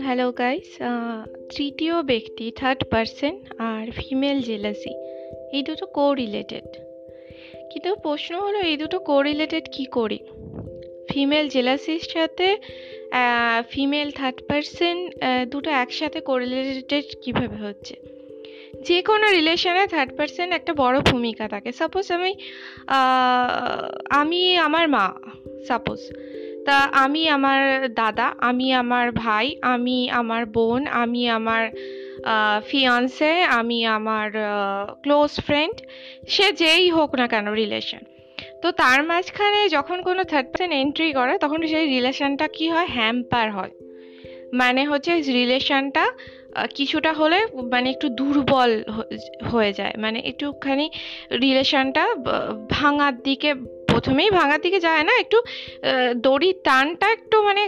Hello guys তৃতীয় ব্যক্তি third person আর ফিমেল জেলাসি এই দুটো কো রিলেটেড কিন্তু প্রশ্ন হলো, এই দুটো কো রিলেটেড কী করে? ফিমেল জেলাসির সাথে ফিমেল থার্ড পারসন দুটো একসাথে কোরিলেটেড কীভাবে হচ্ছে? যে কোনো রিলেশনে থার্ড পারসন একটা বড় ভূমিকা থাকে। সাপোজ আমি আমি আমার মা সাপোজ তা আমি আমার দাদা, আমি আমার ভাই, আমি আমার বোন, আমি আমার ফিয়ান্সে আমি আমার ক্লোজ ফ্রেন্ড সে যেই হোক না কেন রিলেশন তো তার মাঝখানে যখন কোনো থার্ড পার্সন এন্ট্রি করে, তখন সেই রিলেশনটা কি হয়? হ্যাম্পার হয়। মানে হচ্ছে রিলেশনটা কিছুটা হলে মানে একটু দুর্বল হয়ে যায়। মানে একটুখানি রিলেশনটা ভাঙার দিকে, প্রথমেই ভাঙার দিকে যায় না, একটু দড়ি টানটা একটু মানে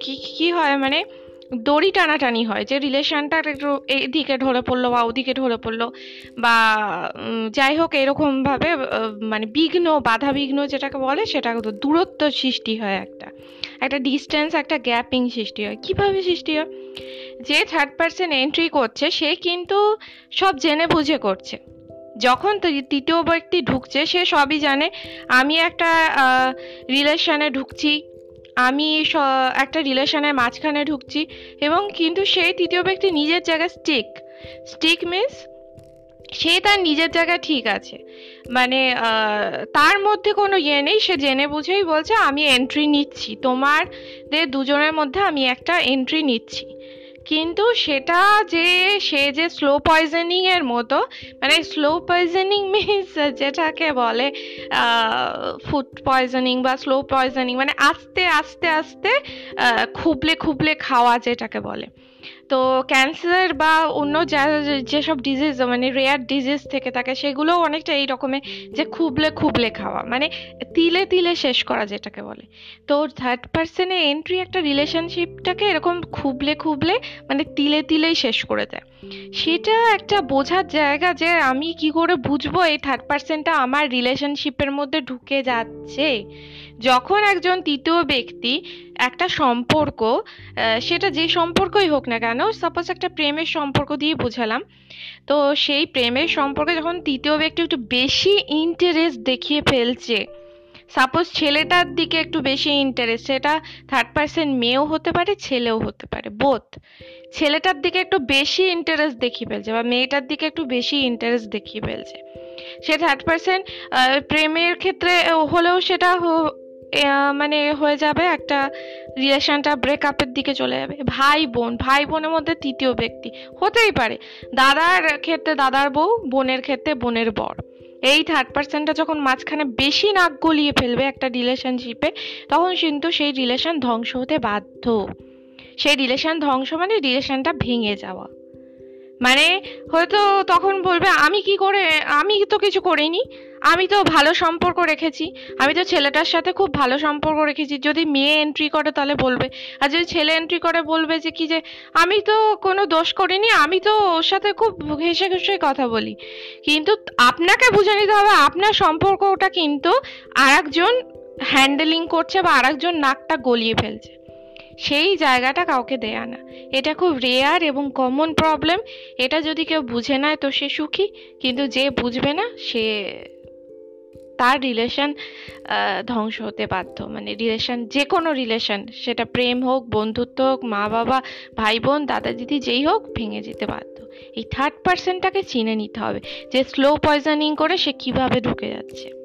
কি কি হয় মানে দড়ি টানাটানি হয় যে রিলেশনটা একটু এদিকে ঢলে পড়ল বা ওদিকে ঢলে পড়ল বা যাই হোক এরকমভাবে মানে বিঘ্ন বাধা বিঘ্ন যেটাকে বলে সেটা দূরত্ব সৃষ্টি হয় একটা। একটা ডিস্টেন্স একটা গ্যাপিং সৃষ্টি হয়। কীভাবে সৃষ্টি হয়? যে থার্ড পার্সন এন্ট্রি করছে, সে কিন্তু সব জেনে বুঝে করছে। যখন তৃতীয় ব্যক্তি ঢুকছে, সে সবই জানে, আমি একটা রিলেশনে ঢুকছি, আমি একটা রিলেশনের মাঝখানে ঢুকছি, এবং কিন্তু সেই তৃতীয় ব্যক্তি নিজের জায়গায় স্টিক স্টিক মিনস সে তার নিজের জায়গায় ঠিক আছে। মানে তার মধ্যে কোনো ইয়ে নেই, সে জেনে বুঝেই বলছে, আমি এন্ট্রি নিচ্ছি। তোমাদের দুজনের মধ্যে আমি একটা এন্ট্রি নিচ্ছি। কিন্তু সেটা যে সে যে স্লো পয়জনিং এর মতো মানে স্লো পয়জনিং মিনস যেটাকে বলে ফুড পয়জনিং বা স্লো পয়জনিং মানে আস্তে আস্তে আস্তে খুবলে খুবলে খাওয়া যেটাকে বলে। তো ক্যান্সার বা অন্য যা, যেসব ডিজিজ মানে রেয়ার ডিজিজ থেকে থাকে, সেগুলোও অনেকটা এই রকমের যে খুবলে খুবলে খাওয়া মানে তিলে তিলে শেষ করা যেটাকে বলে। তো থার্ড পার্সনে এন্ট্রি একটা রিলেশনশিপটাকে এরকম খুবলে খুবলে মানে তিলে তিলেই শেষ করে দেয়। সেটা একটা বোঝার জায়গা যে আমি কি করে বুঝব? এই থার্ড পার্সনটা আমার রিলেশনশিপের মধ্যে ঢুকে যাচ্ছে। যখন একজন তৃতীয় ব্যক্তি একটা সম্পর্ক সেটা যে সম্পর্কই হোক না কেন সাপোজ একটা প্রেমের সম্পর্ক দিয়ে বোঝালাম। তো সেই প্রেমের সম্পর্কে যখন তৃতীয় ব্যক্তি একটু বেশি ইন্টারেস্ট দেখিয়ে ফেলছে সাপোজ ছেলেটার দিকে একটু বেশি ইন্টারেস্ট সেটা থার্ড পার্সন মেয়েও হতে পারে, ছেলেও হতে পারে বোথ ছেলেটার দিকে একটু বেশি ইন্টারেস্ট দেখিয়ে ফেলছে, বা মেয়েটার দিকে একটু বেশি ইন্টারেস্ট দেখিয়ে ফেলছে। সে থার্ড পার্সন প্রেমের ক্ষেত্রে হলেও সেটা মানে হয়ে যাবে একটা রিলেশনটা ব্রেকআপের দিকে চলে যাবে। ভাই বোন, ভাই বোনের মধ্যে তৃতীয় ব্যক্তি, হতেই পারে। দাদার ক্ষেত্রে দাদার বউ, বোনের ক্ষেত্রে বোনের বর। এই থার্ড পার্সনটা যখন মাঝখানে বেশি নাক গলিয়ে ফেলবে একটা রিলেশনশিপে তখন কিন্তু সেই রিলেশন ধ্বংস হতে বাধ্য। সেই রিলেশন ধ্বংস মানে রিলেশনটা ভেঙে যাওয়া। মানে হয়তো তখন বলবে, আমি কি করে, আমি তো কিছু করিনি। আমি তো ভালো সম্পর্ক রেখেছি। আমি তো ছেলেটার সাথে খুব ভালো সম্পর্ক রেখেছি। যদি মেয়ে এন্ট্রি করে তাহলে বলবে। আর যদি ছেলে এন্ট্রি করে বলবে যে কি যে, আমি তো কোনো দোষ করিনি, আমি তো ওর সাথে খুব ঘেসে ঘেসে কথা বলি। কিন্তু আপনাকে বুঝে নিতে হবে, আপনার সম্পর্কটা কিন্তু আর একজন হ্যান্ডেলিং করছে বা আর একজন নাকটা গলিয়ে ফেলছে। সেই জায়গাটা কাউকে দেয়া না। এটা খুব রেয়ার এবং কমন প্রবলেম এটা যদি কেউ বুঝে নেয় তো সে সুখী, কিন্তু যে বুঝবে না, সে তার রিলেশন ধ্বংস হতে বাধ্য। মানে রিলেশন যে কোনো রিলেশন সেটা প্রেম হোক, বন্ধুত্ব হোক, মা বাবা, ভাই বোন, দাদা দিদি যেই হোক, ভেঙে যেতে বাধ্য। এই থার্ড পার্সনটাকে চিনে নিতে হবে যে স্লো পয়জনিং করে সে কীভাবে ঢুকে যাচ্ছে।